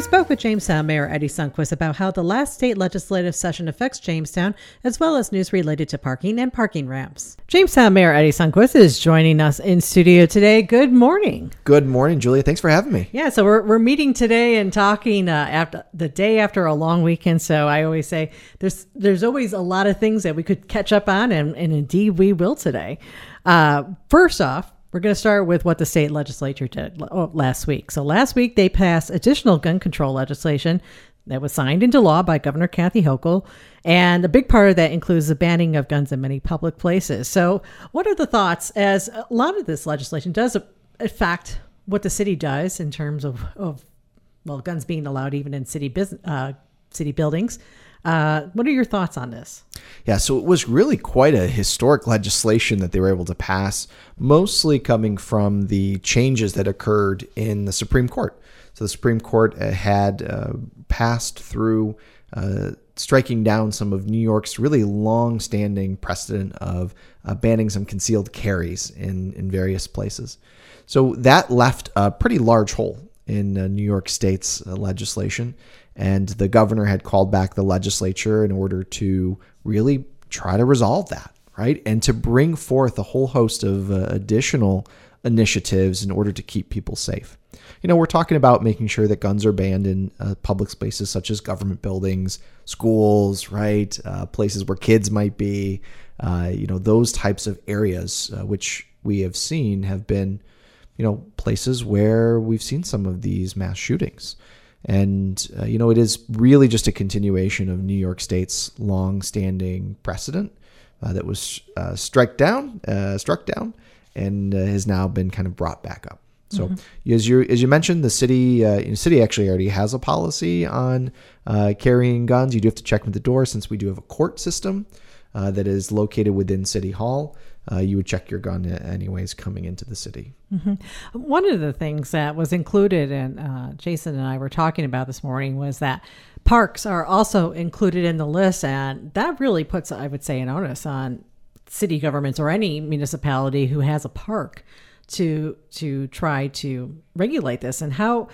We spoke with Jamestown Mayor Eddie Sundquist about how the last state legislative session affects Jamestown, as well as news related to parking and parking ramps. Jamestown Mayor Eddie Sundquist is joining us in studio today. Good morning. Good morning, Julia. Thanks for having me. Yeah, so we're, we're meeting today and talking uh, after the day after a long weekend. So I always say there's there's always a lot of things that we could catch up on, and, and indeed we will today. Uh, first off, we're going to start with what the state legislature did oh, last week. So last week they passed additional gun control legislation that was signed into law by Governor Kathy Hochul. And a big part of that includes the banning of guns in many public places. So, what are the thoughts as a lot of this legislation does affect what the city does in terms of, of well, guns being allowed even in city business, uh, city buildings? Uh, what are your thoughts on this? Yeah, so it was really quite a historic legislation that they were able to pass, mostly coming from the changes that occurred in the Supreme Court. So the Supreme Court uh, had uh, passed through uh, striking down some of New York's really long-standing precedent of uh, banning some concealed carries in in various places. So that left a pretty large hole in New York State's legislation and the governor had called back the legislature in order to really try to resolve that, right? And to bring forth a whole host of uh, additional initiatives in order to keep people safe. You know, we're talking about making sure that guns are banned in uh, public spaces such as government buildings, schools, right? Uh, places where kids might be, uh, you know, those types of areas, uh, which we have seen have been, you know, places where we've seen some of these mass shootings. And, uh, you know, it is really just a continuation of New York State's long-standing precedent uh, that was uh, struck down, uh, struck down, and uh, has now been kind of brought back up. So, mm-hmm. as you as you mentioned, the city uh, the city actually already has a policy on carrying guns. You do have to check with the door since we do have a court system that is located within City Hall uh, you would check your gun anyways coming into the city. Mm-hmm. One of the things that was included, and uh, Jason and I were talking about this morning, was that parks are also included in the list, and that really puts, I would say, an onus on city governments or any municipality who has a park to to try to regulate this. And how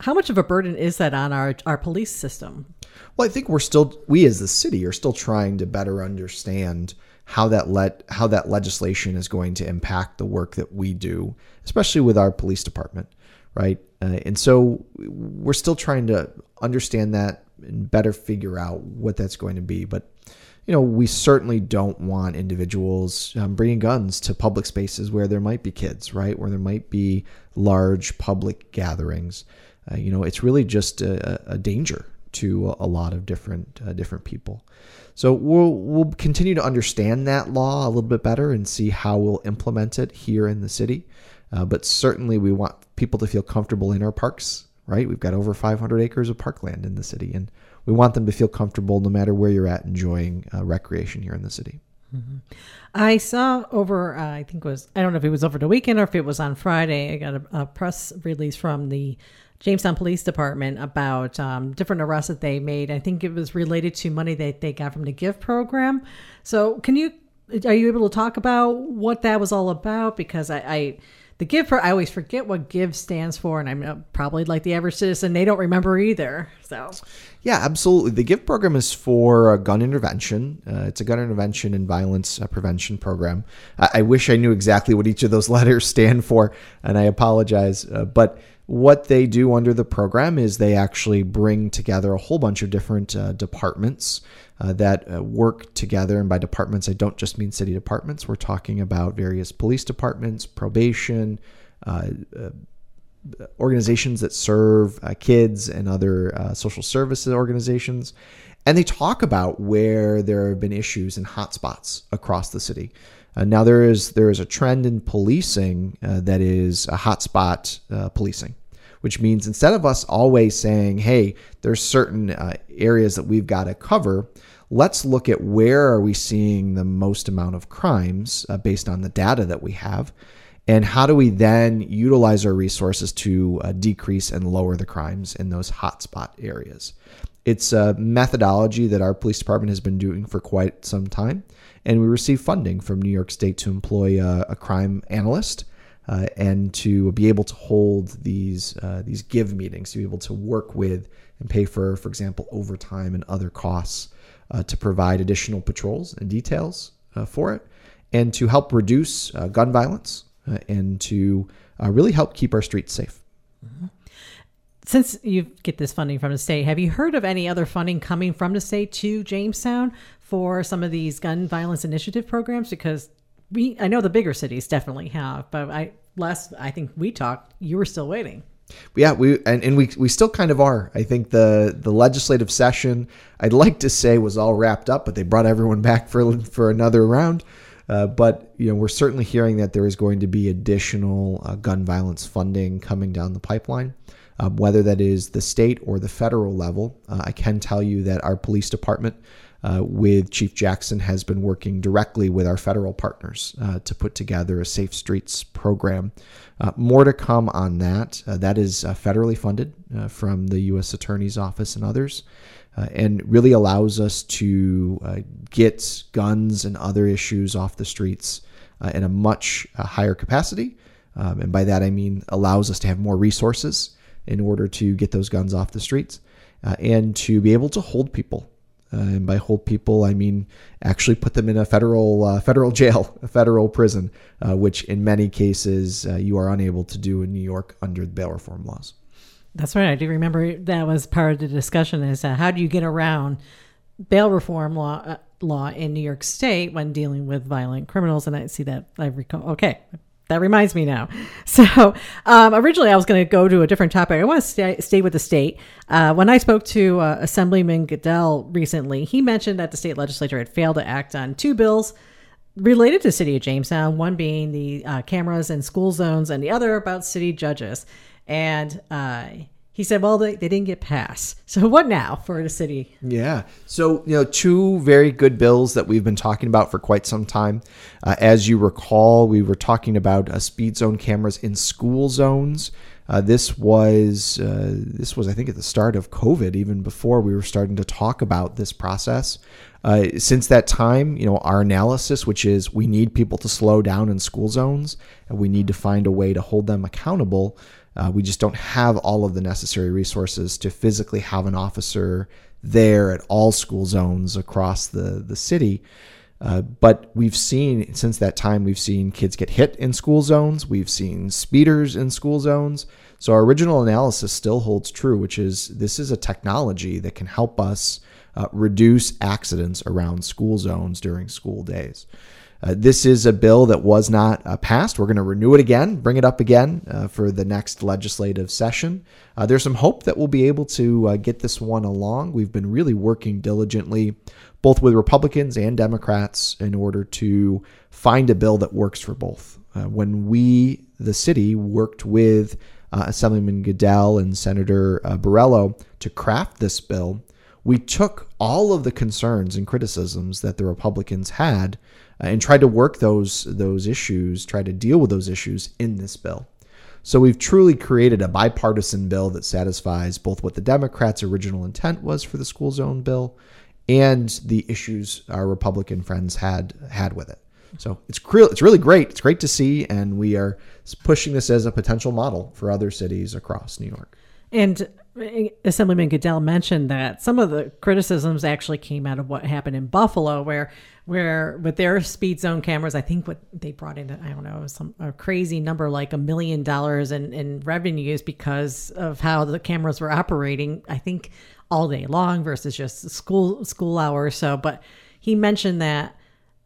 how much of a burden is that on our our police system? Well, I think we're still we as the city are still trying to better understand how that let how that legislation is going to impact the work that we do, especially with our police department, right? Uh, and so we're still trying to understand that and better figure out what that's going to be. But you know, we certainly don't want individuals um, bringing guns to public spaces where there might be kids, right? Where there might be large public gatherings. Uh, you know, it's really just a, a danger to a lot of different uh, different people. So we'll we'll continue to understand that law a little bit better and see how we'll implement it here in the city. Uh, but certainly, we want people to feel comfortable in our parks. Right, we've got over 500 acres of parkland in the city, and we want them to feel comfortable no matter where you're at enjoying uh, recreation here in the city. Mm-hmm. I saw over, uh, I think it was, I don't know if it was over the weekend or if it was on Friday. I got a, a press release from the Jamestown Police Department about um, different arrests that they made. I think it was related to money that they got from the GIVE program. So, can you are you able to talk about what that was all about? Because I, I the GIVE I always forget what GIVE stands for, and I'm uh, probably like the average citizen; they don't remember either. So, yeah, absolutely. The GIVE program is for gun intervention. Uh, it's a gun intervention and violence uh, prevention program. I, I, wish I knew exactly what each of those letters stand for, and I apologize, uh, but what they do under the program is they actually bring together a whole bunch of different uh, departments uh, that uh, work together. And by departments, I don't just mean city departments. We're talking about various police departments, probation, uh, uh, organizations that serve uh, kids and other social services organizations. And they talk about where there have been issues and hotspots across the city. Uh, now there is there is a trend in policing uh, that is a hotspot uh, policing which means instead of us always saying, hey, there's certain uh, areas that we've got to cover, let's look at where are we seeing the most amount of crimes uh, based on the data that we have and how do we then utilize our resources to uh, decrease and lower the crimes in those hotspot areas? It's a methodology that our police department has been doing for quite some time and we receive funding from new york state to employ a, a crime analyst uh, and to be able to hold these uh, these give meetings, to be able to work with and pay for, for example, overtime and other costs uh, to provide additional patrols and details uh, for it, and to help reduce uh, gun violence uh, and to really help keep our streets safe. Mm-hmm. Since you get this funding from the state, have you heard of any other funding coming from the state to Jamestown for some of these gun violence initiative programs? Because we, I know the bigger cities definitely have, but I last I think we talked, you were still waiting. Yeah, we and, and we we still kind of are. I think the the legislative session I'd like to say was all wrapped up, but they brought everyone back for for another round. Uh, but you know, we're certainly hearing that there is going to be additional uh, gun violence funding coming down the pipeline, um, whether that is the state or the federal level. Uh, I can tell you that our police department uh, with Chief Jackson has been working directly with our federal partners uh, to put together a Safe Streets program. Uh, more to come on that. Uh, that is uh, federally funded uh, from the U.S. Attorney's Office and others, and really allows us to get guns and other issues off the streets in a much higher capacity. Um, and by that I mean allows us to have more resources in order to get those guns off the streets and to be able to hold people uh, and by hold people, I mean actually put them in a federal uh, federal jail, a federal prison, uh, which in many cases uh, you are unable to do in New York under the bail reform laws. That's right. I do remember that was part of the discussion: is how do you get around bail reform law uh, law in New York State when dealing with violent criminals? And I see that I recall. Okay, that reminds me now. So um, originally, I was going to go to a different topic. I want to stay, stay with the state. Uh, when I spoke to uh, Assemblyman Goodell recently, he mentioned that the state legislature had failed to act on two bills related to City of Jamestown. One being the uh, cameras in school zones, and the other about city judges. And uh, he said, well, they, they didn't get passed. So what now for the city? Yeah. So, you know, two very good bills that we've been talking about for quite some time. Uh, as you recall, we were talking about uh, speed zone cameras in school zones. Uh, this was uh, this was I think at the start of COVID, even before we were starting to talk about this process. Uh, since that time, you know, our analysis, which is we need people to slow down in school zones, and we need to find a way to hold them accountable. Uh, we just don't have all of the necessary resources to physically have an officer there at all school zones across the, the city. Uh, but we've seen since that time, we've seen kids get hit in school zones. We've seen speeders in school zones. So our original analysis still holds true, which is this is a technology that can help us uh, reduce accidents around school zones during school days. Uh, this is a bill that was not uh, passed. We're going to renew it again, bring it up again uh, for the next legislative session. Uh, there's some hope that we'll be able to uh, get this one along. We've been really working diligently, both with Republicans and Democrats, in order to find a bill that works for both. Uh, when we, the city, worked with Assemblyman Goodell and Senator Borrello to craft this bill, we took all of the concerns and criticisms that the Republicans had Uh, and tried to work those those issues, try to deal with those issues in this bill. So we've truly created a bipartisan bill that satisfies both what the Democrats' original intent was for the school zone bill and the issues our Republican friends had had with it. So it's it's really great. It's great to see, and we are pushing this as a potential model for other cities across New York. And Assemblyman Goodell mentioned that some of the criticisms actually came out of what happened in Buffalo, where where with their speed zone cameras, I think what they brought in, I don't know, some a crazy number like a million dollars in, in revenues because of how the cameras were operating. I think all day long versus just school school hours. So, but he mentioned that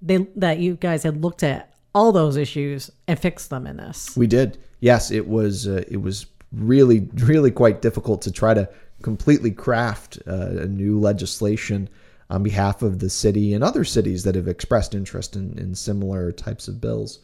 they that you guys had looked at all those issues and fixed them in this. We did. Yes, it was. Uh, it was really, really quite difficult to try to completely craft uh, a new legislation on behalf of the city and other cities that have expressed interest in, in similar types of bills.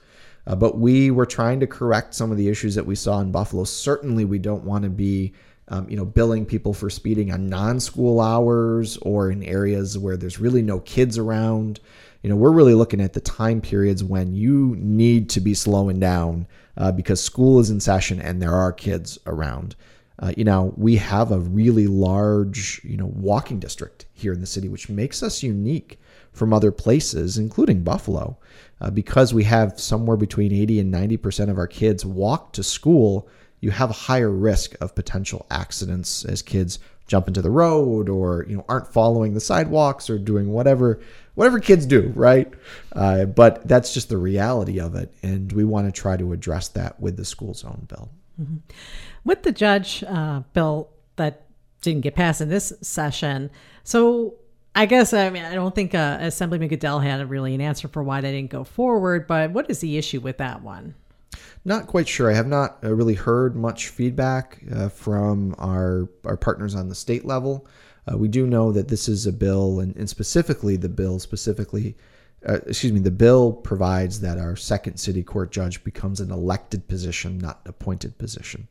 Uh, but we were trying to correct some of the issues that we saw in Buffalo. Certainly, we don't want to be, um, you know, billing people for speeding on non-school hours or in areas where there's really no kids around. You know, we're really looking at the time periods when you need to be slowing down uh, because school is in session and there are kids around. Uh, you know, we have a really large, you know, walking district here in the city, which makes us unique from other places, including Buffalo. Uh, because we have somewhere between 80 and 90% of our kids walk to school, you have a higher risk of potential accidents as kids jump into the road or you know aren't following the sidewalks or doing whatever whatever kids do right uh, but that's just the reality of it and we want to try to address that with the school zone bill mm-hmm. with the judge uh, bill that didn't get passed in this session so I guess I mean I don't think uh, Assemblyman Goodell had really an answer for why they didn't go forward, but what is the issue with that one? Not quite sure. I have not uh, really heard much feedback uh, from our our partners on the state level. Uh, we do know that this is a bill, and, and specifically the bill specifically, uh, excuse me, the bill provides that our second city court judge becomes an elected position, not an appointed position.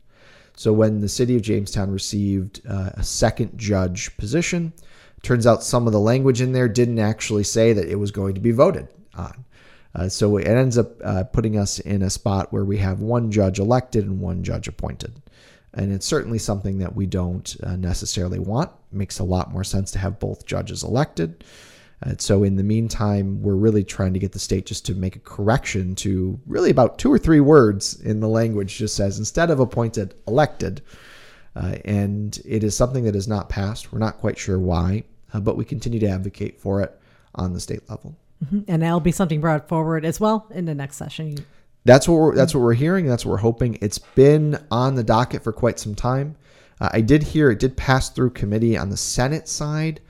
So when the city of Jamestown received uh, a second judge position, turns out some of the language in there didn't actually say that it was going to be voted on. Uh, so it ends up uh, putting us in a spot where we have one judge elected and one judge appointed. And it's certainly something that we don't uh, necessarily want. It makes a lot more sense to have both judges elected. So, in the meantime, we're really trying to get the state just to make a correction to really about two or three words in the language, just says instead of appointed, elected. Uh, and it is something that is not passed. We're not quite sure why, uh, but we continue to advocate for it on the state level. Mm-hmm. And that'll be something brought forward as well in the next session. That's what we're, that's what we're hearing. That's what we're hoping. It's been on the docket for quite some time. Uh, I did hear it did pass through committee on the Senate side,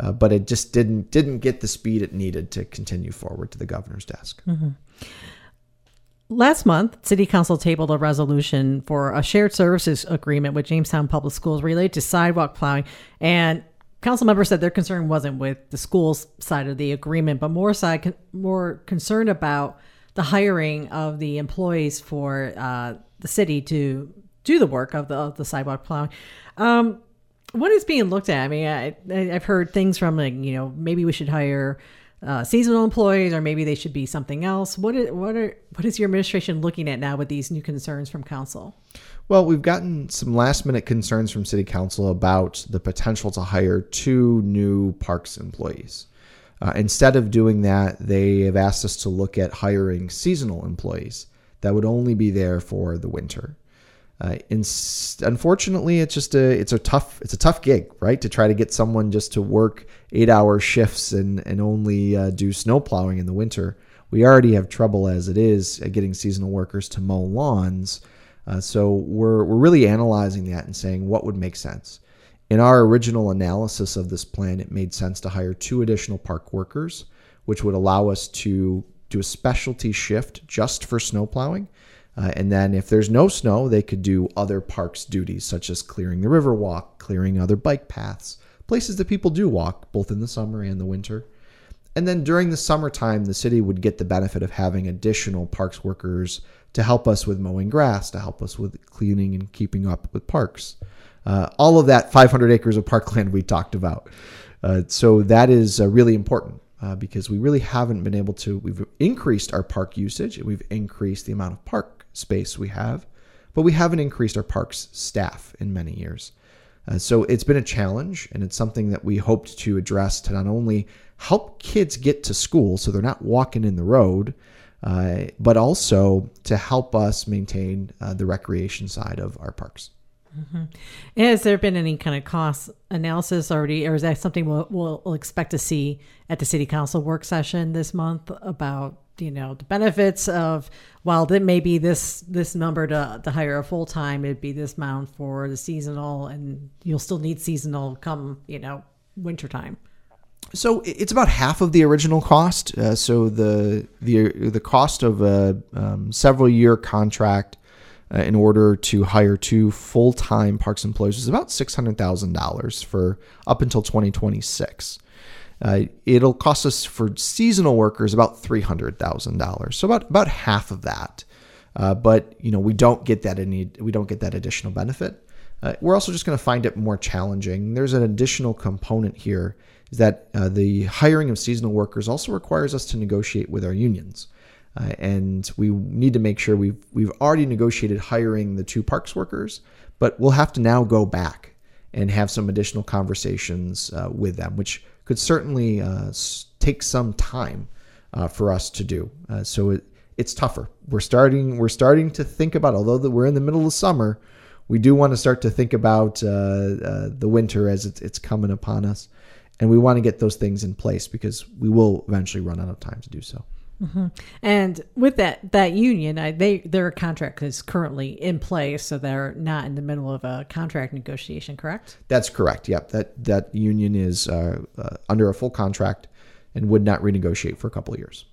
uh, but it just didn't didn't get the speed it needed to continue forward to the governor's desk. Mm-hmm. Last month, City Council tabled a resolution for a shared services agreement with Jamestown Public Schools related to sidewalk plowing, and council members said their concern wasn't with the school's side of the agreement, but more side more concerned about the hiring of the employees for uh, the city to do the work of the, of the sidewalk plowing. Um, what is being looked at? I mean, I, I've heard things from like you know maybe we should hire uh, seasonal employees, or maybe they should be something else. What is, what are what is your administration looking at now with these new concerns from council? Well, we've gotten some last minute concerns from City Council about the potential to hire two new parks employees. Uh, instead of doing that, they have asked us to look at hiring seasonal employees that would only be there for the winter. Uh, unfortunately, it's just a it's a tough it's a tough gig, right? To try to get someone just to work eight hour shifts and and only uh, do snow plowing in the winter. We already have trouble as it is getting seasonal workers to mow lawns. Uh, so we're, we're really analyzing that and saying what would make sense. In our original analysis of this plan, it made sense to hire two additional park workers, which would allow us to do a specialty shift just for snow plowing. Uh, and then if there's no snow, they could do other parks duties, such as clearing the river walk, clearing other bike paths, places that people do walk, both in the summer and the winter. And then during the summertime, the city would get the benefit of having additional parks workers to help us with mowing grass, to help us with cleaning and keeping up with parks. Uh, all of that 500 acres of parkland we talked about. Uh, so that is uh, really important uh, because we really haven't been able to. We've increased our park usage, we've increased the amount of park space we have, but we haven't increased our parks staff in many years. Uh, so it's been a challenge, and it's something that we hoped to address to not only help kids get to school so they're not walking in the road, uh, but also to help us maintain uh, the recreation side of our parks. Mm-hmm. Has there been any kind of cost analysis already, or is that something we'll, we'll, we'll, expect to see at the city council work session this month about you know the benefits of while it may be this this number to, to hire a full time, it'd be this amount for the seasonal, and you'll still need seasonal come you know wintertime. So it's about half of the original cost. Uh, so the the the cost of a um, several year contract uh, in order to hire two full time parks employees is about six hundred thousand dollars for up until twenty twenty six. Uh, it'll cost us for seasonal workers about three hundred thousand dollars. So about about half of that. Uh, but you know we don't get that any we don't get that additional benefit. Uh, we're also just going to find it more challenging. There's an additional component here is that uh, the hiring of seasonal workers also requires us to negotiate with our unions. Uh, and we need to make sure we've we've already negotiated hiring the two parks workers, but we'll have to now go back and have some additional conversations uh, with them, which could certainly uh, takes some time uh, for us to do. Uh, so it, it's tougher. We're starting we're starting to think about although we're in the middle of summer, we do want to start to think about uh, uh, the winter as it's, it's coming upon us, and we want to get those things in place because we will eventually run out of time to do so. And with that that union, I, they their contract is currently in place, so they're not in the middle of a contract negotiation. Correct? That's correct. Yep that that union is uh, uh, under a full contract and would not renegotiate for a couple of years.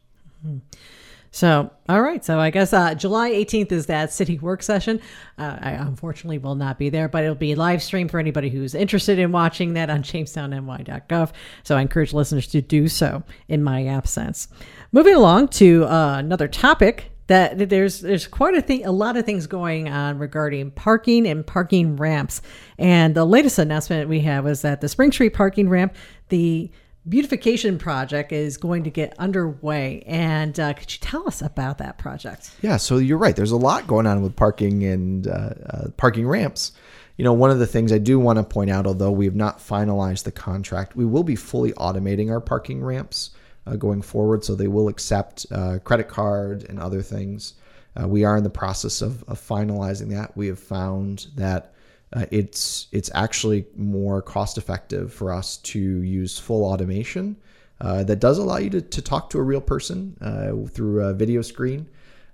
So, all right. So, I guess uh, July 18th is that city work session. Uh, I unfortunately will not be there, but it'll be live stream for anybody who's interested in watching that on jamestownny.gov. So, I encourage listeners to do so in my absence. Moving along to uh, another topic that there's there's quite a thing a lot of things going on regarding parking and parking ramps and the latest announcement we have is that the spring street parking ramp the beautification project is going to get underway and uh, could you tell us about that project Yeah, so you're right. There's a lot going on with parking and uh, uh, parking ramps. You know, one of the things I do want to point out, although we have not finalized the contract, we will be fully automating our parking ramps uh, going forward. So they will accept uh, credit card and other things. Uh, we are in the process of, of finalizing that. We have found that uh, it's it's actually more cost effective for us to use full automation uh, that does allow you to, to talk to a real person uh, through a video screen.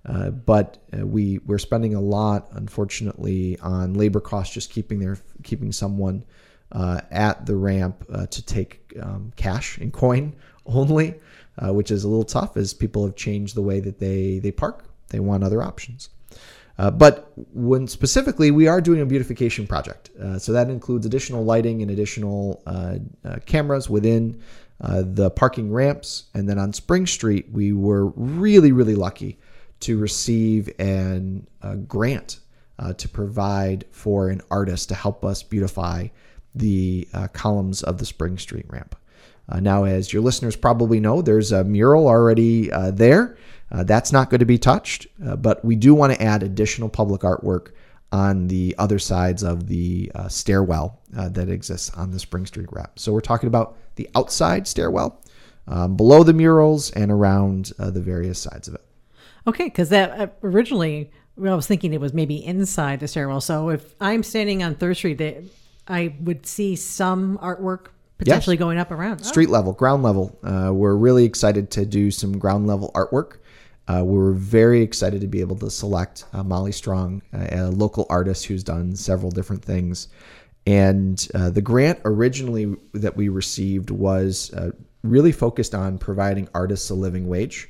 Uh, but uh, we we're spending a lot, unfortunately, on labor costs, just keeping their keeping someone uh, at the ramp to take um, cash and coin only, which is a little tough as people have changed the way that they they park. They want other options. Uh, but when specifically, we are doing a beautification project. Uh, so that includes additional lighting and additional uh, uh, cameras within uh, the parking ramps. And then on Spring Street, we were really, really lucky to receive an, a grant uh, to provide for an artist to help us beautify the columns of the Spring Street ramp. Now, as your listeners probably know, there's a mural already there. Uh, that's not going to be touched, uh, but we do want to add additional public artwork on the other sides of the uh, stairwell uh, that exists on the Spring Street wrap. So we're talking about the outside stairwell, um, below the murals, and around uh, the various sides of it. Okay, because that uh, originally well, I was thinking it was maybe inside the stairwell. So if I'm standing on Third Street, they, I would see some artwork potentially going up around. Oh, Street level, ground level. Uh, we're really excited to do some ground level artwork. Uh, we were very excited to be able to select uh, Molly Strong, uh, a local artist who's done several different things. And uh, the grant originally that we received was uh, really focused on providing artists a living wage.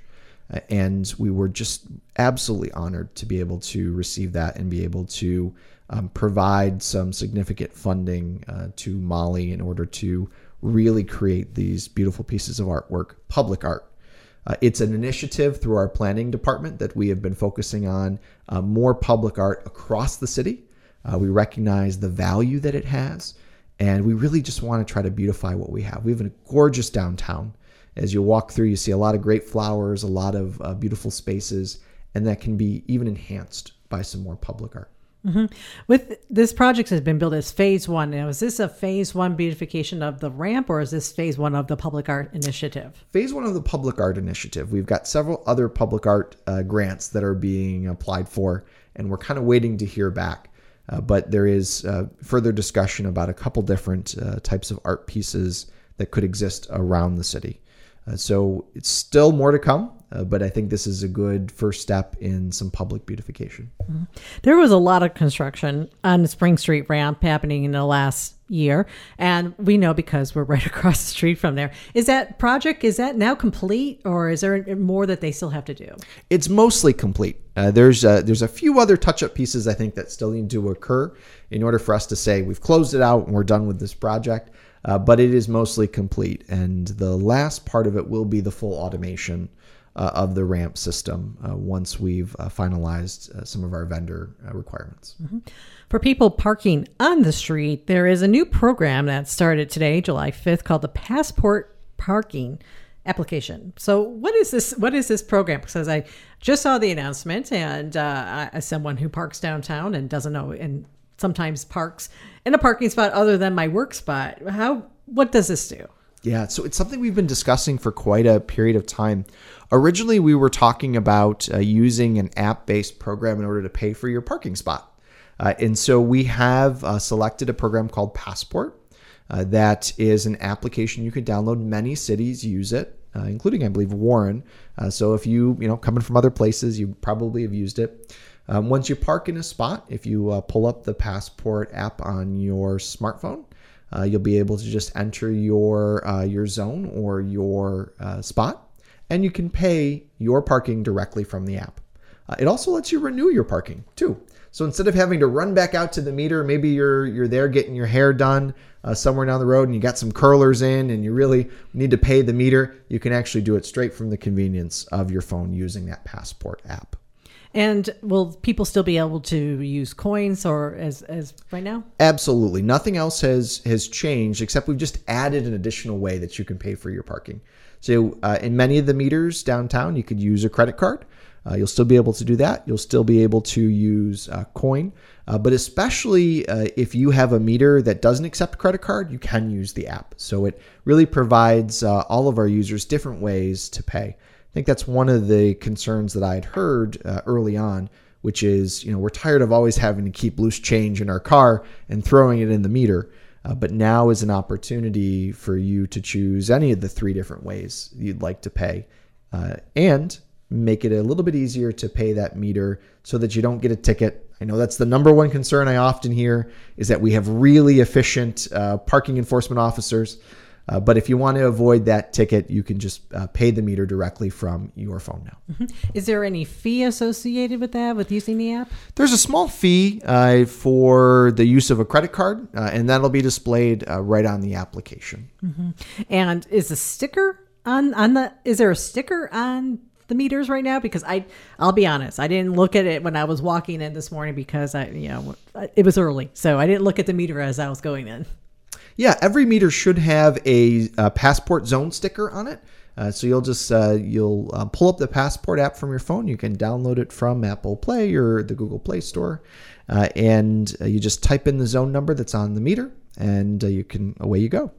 And we were just absolutely honored to be able to receive that and be able to um, provide some significant funding to Molly in order to really create these beautiful pieces of artwork, public art. Uh, it's an initiative through our planning department that we have been focusing on uh, more public art across the city. Uh, we recognize the value that it has, and we really just want to try to beautify what we have. We have a gorgeous downtown. As you walk through, you see a lot of great flowers, a lot of uh, beautiful spaces, and that can be even enhanced by some more public art. With this project has been built as phase one. Now, is this a phase one beautification of the ramp, or is this phase one of the public art initiative? Phase one of the public art initiative. We've got several other public art uh, grants that are being applied for, and we're kind of waiting to hear back. Uh, but there is uh, further discussion about a couple different uh, types of art pieces that could exist around the city. Uh, so it's still more to come, uh, but I think this is a good first step in some public beautification. There was a lot of construction on the Spring Street ramp happening in the last year, and we know because we're right across the street from there. Is that project is that now complete, or is there more that they still have to do? it's mostly complete. Uh, there's a, there's a few other touch-up pieces I think that still need to occur in order for us to say we've closed it out and we're done with this project. Uh, but it is mostly complete, and the last part of it will be the full automation uh, of the ramp system uh, once we've uh, finalized uh, some of our vendor uh, requirements. For people parking on the street, there is a new program that started today, July 5th, called the Passport Parking application. So, what is this? What is this program? Because I just saw the announcement, and uh, as someone who parks downtown and doesn't know, and sometimes parks in a parking spot other than my work spot, how what does this do? Yeah, so it's something we've been discussing for quite a period of time. Originally, we were talking about uh, using an app based program in order to pay for your parking spot. Uh, and so we have uh, selected a program called Passport. Uh, that is an application you can download. Many cities use it, uh, including, I believe, Warren. Uh, so if you, you know, coming from other places, you probably have used it. Um, once you park in a spot, if you pull up the Passport app on your smartphone, uh, you'll be able to just enter your uh, your zone or your uh, spot, and you can pay your parking directly from the app. Uh, it also lets you renew your parking too. So instead of having to run back out to the meter, maybe you're you're there getting your hair done uh, somewhere down the road, and you got some curlers in, and you really need to pay the meter. You can actually do it straight from the convenience of your phone using that Passport app. And will people still be able to use coins or as as right now? Absolutely. Nothing else has has changed except we've just added an additional way that you can pay for your parking. So uh, in many of the meters downtown, you could use a credit card. Uh, you'll still be able to do that. You'll still be able to use uh, coin, uh, but especially uh, if you have a meter that doesn't accept credit card, you can use the app. So it really provides uh, all of our users different ways to pay. I think that's one of the concerns that I had heard uh, early on, which is, you know, we're tired of always having to keep loose change in our car and throwing it in the meter. Uh, but now is an opportunity for you to choose any of the three different ways you'd like to pay uh, and make it a little bit easier to pay that meter so that you don't get a ticket. I know that's the number one concern I often hear is that we have really efficient uh, parking enforcement officers uh, but if you want to avoid that ticket, you can just uh, pay the meter directly from your phone now. Mm-hmm. Is there any fee associated with that, with using the app? There's a small fee uh, for the use of a credit card, uh, and that'll be displayed uh, right on the application. Mm-hmm. And is a sticker on on the? Is there a sticker on the meters right now because I I'll be honest I didn't look at it when I was walking in this morning because I you know it was early so I didn't look at the meter as I was going in. Yeah, every meter should have a, a passport zone sticker on it. Uh, so you'll just uh, you'll uh, pull up the passport app from your phone. You can download it from Apple Play or the Google Play Store, uh, and uh, you just type in the zone number that's on the meter, and uh, you can away you go.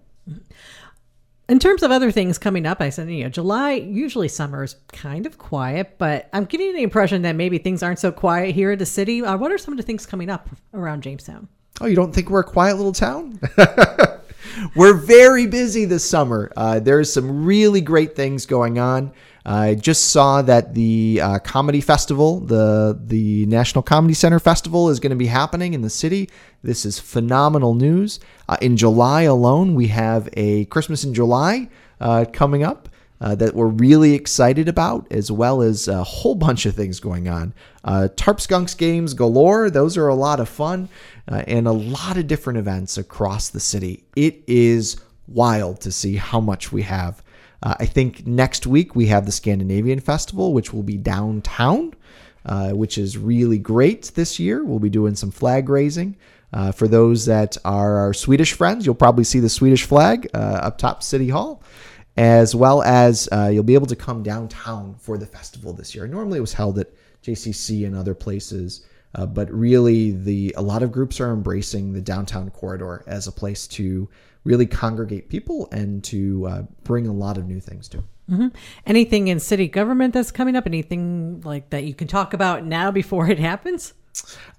In terms of other things coming up, I said you know July usually summer is kind of quiet, but I'm getting the impression that maybe things aren't so quiet here in the city. what are some of the things coming up around Jamestown? Oh, you don't think we're a quiet little town? we're very busy this summer. Uh, there's some really great things going on. I just saw that the uh, comedy festival, the the National Comedy Center Festival, is going to be happening in the city. This is phenomenal news. Uh, in July alone, we have a Christmas in July uh, coming up uh, that we're really excited about, as well as a whole bunch of things going on. Uh, Tarp Skunks games galore, those are a lot of fun, uh, and a lot of different events across the city. It is wild to see how much we have. Uh, I think next week we have the Scandinavian Festival, which will be downtown, uh, which is really great this year. We'll be doing some flag raising. Uh, for those that are our Swedish friends, you'll probably see the Swedish flag uh, up top City Hall as well as uh, you'll be able to come downtown for the festival this year. Normally, it was held at JCC and other places, uh, but really, the a lot of groups are embracing the downtown corridor as a place to really congregate people and to uh, bring a lot of new things to. Mm-hmm. Anything in city government that's coming up? Anything like that you can talk about now before it happens?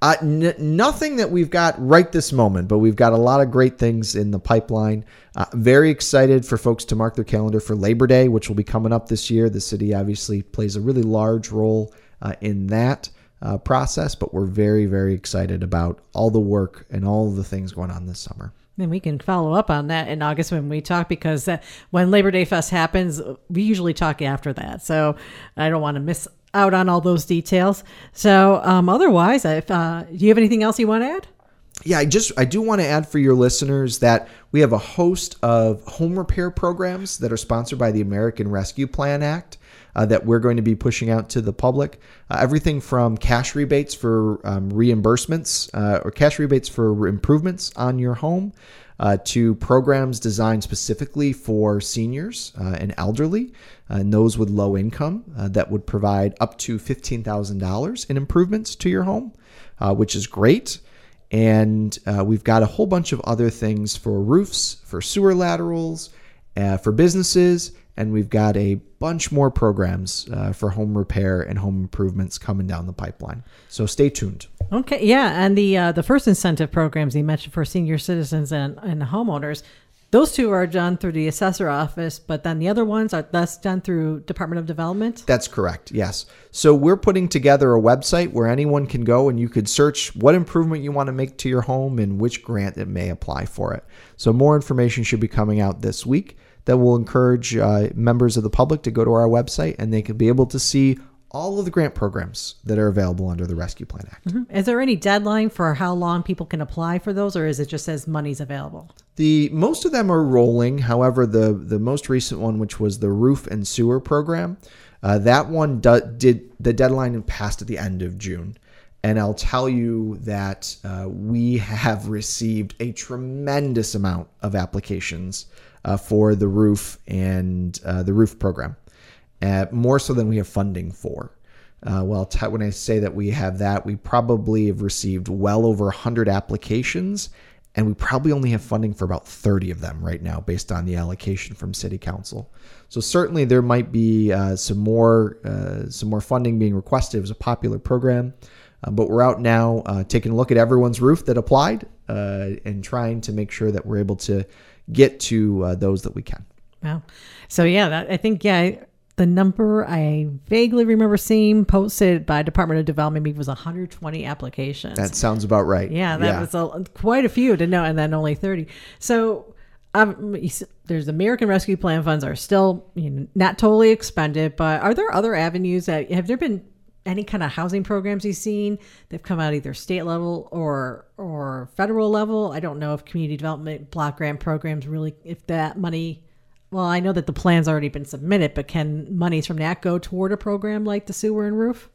Uh, n- nothing that we've got right this moment, but we've got a lot of great things in the pipeline. Uh, very excited for folks to mark their calendar for Labor Day, which will be coming up this year. The city obviously plays a really large role uh, in that uh, process, but we're very, very excited about all the work and all the things going on this summer. Then we can follow up on that in August when we talk because uh, when Labor Day Fest happens, we usually talk after that. So I don't want to miss out on all those details. So, um, otherwise, if uh, do you have anything else you want to add? Yeah, I just I do want to add for your listeners that we have a host of home repair programs that are sponsored by the American Rescue Plan Act. Uh, that we're going to be pushing out to the public. Uh, everything from cash rebates for um, reimbursements uh, or cash rebates for improvements on your home uh, to programs designed specifically for seniors uh, and elderly uh, and those with low income uh, that would provide up to $15,000 in improvements to your home, uh, which is great. And we've got a whole bunch of other things for roofs, for sewer laterals, for businesses, and we've got a bunch more programs uh, for home repair and home improvements coming down the pipeline. So stay tuned. Okay, yeah, and the uh, the first incentive programs you mentioned for senior citizens and, and homeowners, those two are done through the assessor office, but then the other ones are that's done through Department of Development. That's correct. Yes. So we're putting together a website where anyone can go and you could search what improvement you want to make to your home and which grant it may apply for it. So more information should be coming out this week that will encourage uh, members of the public to go to our website and they can be able to see all of the grant programs that are available under the Rescue Plan Act. Mm-hmm. Is there any deadline for how long people can apply for those, or is it just as money's available? The most of them are rolling. However, the the most recent one, which was the roof and sewer program, uh, that one do, did the deadline passed at the end of June. And I'll tell you that uh, we have received a tremendous amount of applications uh, for the roof and uh, the roof program uh, more so than we have funding for. Uh, well, t- when I say that we have that, we probably have received well over 100 applications, and we probably only have funding for about 30 of them right now based on the allocation from City Council. So certainly there might be uh, some more some more funding being requested. It was a popular program, uh, but we're out now uh, taking a look at everyone's roof that applied uh, and trying to make sure that we're able to get to those that we can. Wow. So yeah, that, I think yeah the number I vaguely remember seeing posted by Department of Development maybe was 120 applications. That sounds about right. Yeah, that yeah. was a, quite a few to know, and then only 30. So um, there's American Rescue Plan funds are still you know, not totally expended, but are there other avenues that have there been any kind of housing programs you've seen they've come out either state level or or federal level? I don't know if community development block grant programs really if that money well, I know that the plan's already been submitted, but can monies from that go toward a program like the sewer and roof?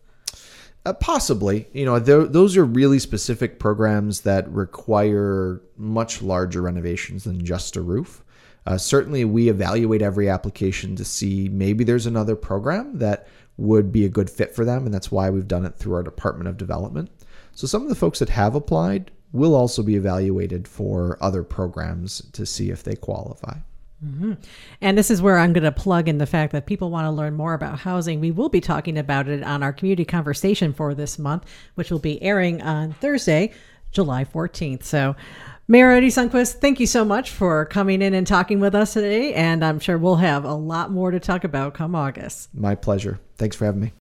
Uh, possibly. You know, those are really specific programs that require much larger renovations than just a roof. Uh, certainly, we evaluate every application to see maybe there's another program that would be a good fit for them, and that's why we've done it through our Department of Development. So, some of the folks that have applied will also be evaluated for other programs to see if they qualify. Mm-hmm. And this is where I'm going to plug in the fact that people want to learn more about housing. We will be talking about it on our community conversation for this month, which will be airing on Thursday, July 14th. So, Mayor Eddie Sundquist, thank you so much for coming in and talking with us today. And I'm sure we'll have a lot more to talk about come August. My pleasure. Thanks for having me.